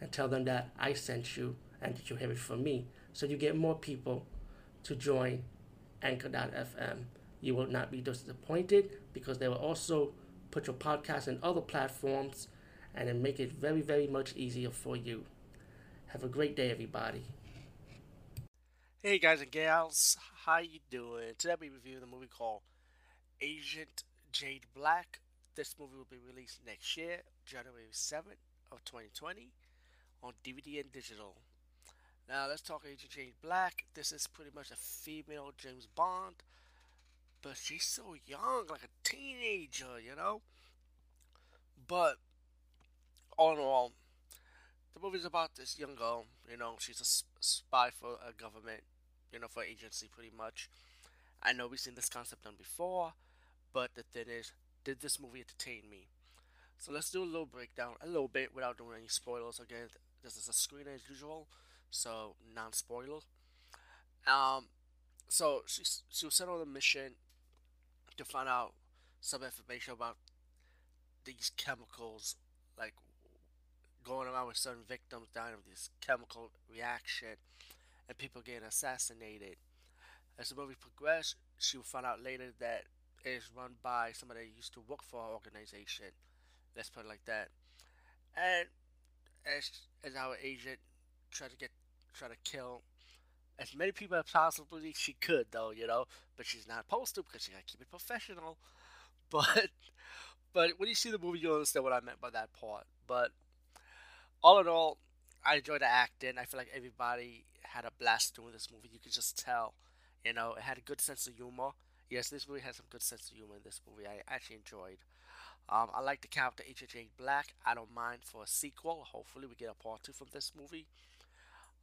and tell them that I sent you and that you have it from me. So you get more people to join Anchor.fm. You will not be disappointed because they will also put your podcast in other platforms and then make it very, very much easier for you. Have a great day, everybody. Hey guys and gals, how you doing? Today we review the movie called Agent Jade Black. This movie will be released next year, January 7th of 2020 on DVD and digital. Now let's talk Agent Jade Black. This is pretty much a female James Bond, but she's so young, like a teenager, you know. But all in all, the movie's about this young girl. You know, she's a spy for a government, you know, for agency pretty much. I know we've seen this concept done before, but the thing is, did this movie entertain me? So let's do a little breakdown, a little bit, without doing any spoilers. Again, this is a screen as usual, so non-spoiler. Um, so she she was sent on a mission to find out some information about these chemicals, like going around with certain victims dying of this chemical reaction, and people getting assassinated. As the movie progressed, she will find out later that it is run by somebody that used to work for our organization. Let's put it like that. And as as our agent tried to get try to kill as many people as possibly she could though, you know, but she's not supposed to because she gotta keep it professional. But but when you see the movie you'll understand what I meant by that part. But all in all, I enjoyed the acting. I feel like everybody had a blast doing this movie. You could just tell. You know, it had a good sense of humor. Yes, this movie has some good sense of humor in this movie. I actually enjoyed. Um, I like the character H.H.A. Black. I don't mind for a sequel. Hopefully, we get a part two from this movie.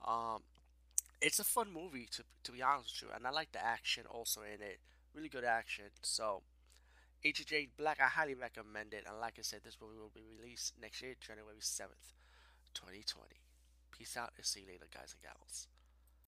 Um, it's a fun movie to to be honest with you, and I like the action also in it. Really good action. So, H.H.A. Black, I highly recommend it. And like I said, this movie will be released next year, January seventh, twenty twenty. Peace out and see you later, guys and gals.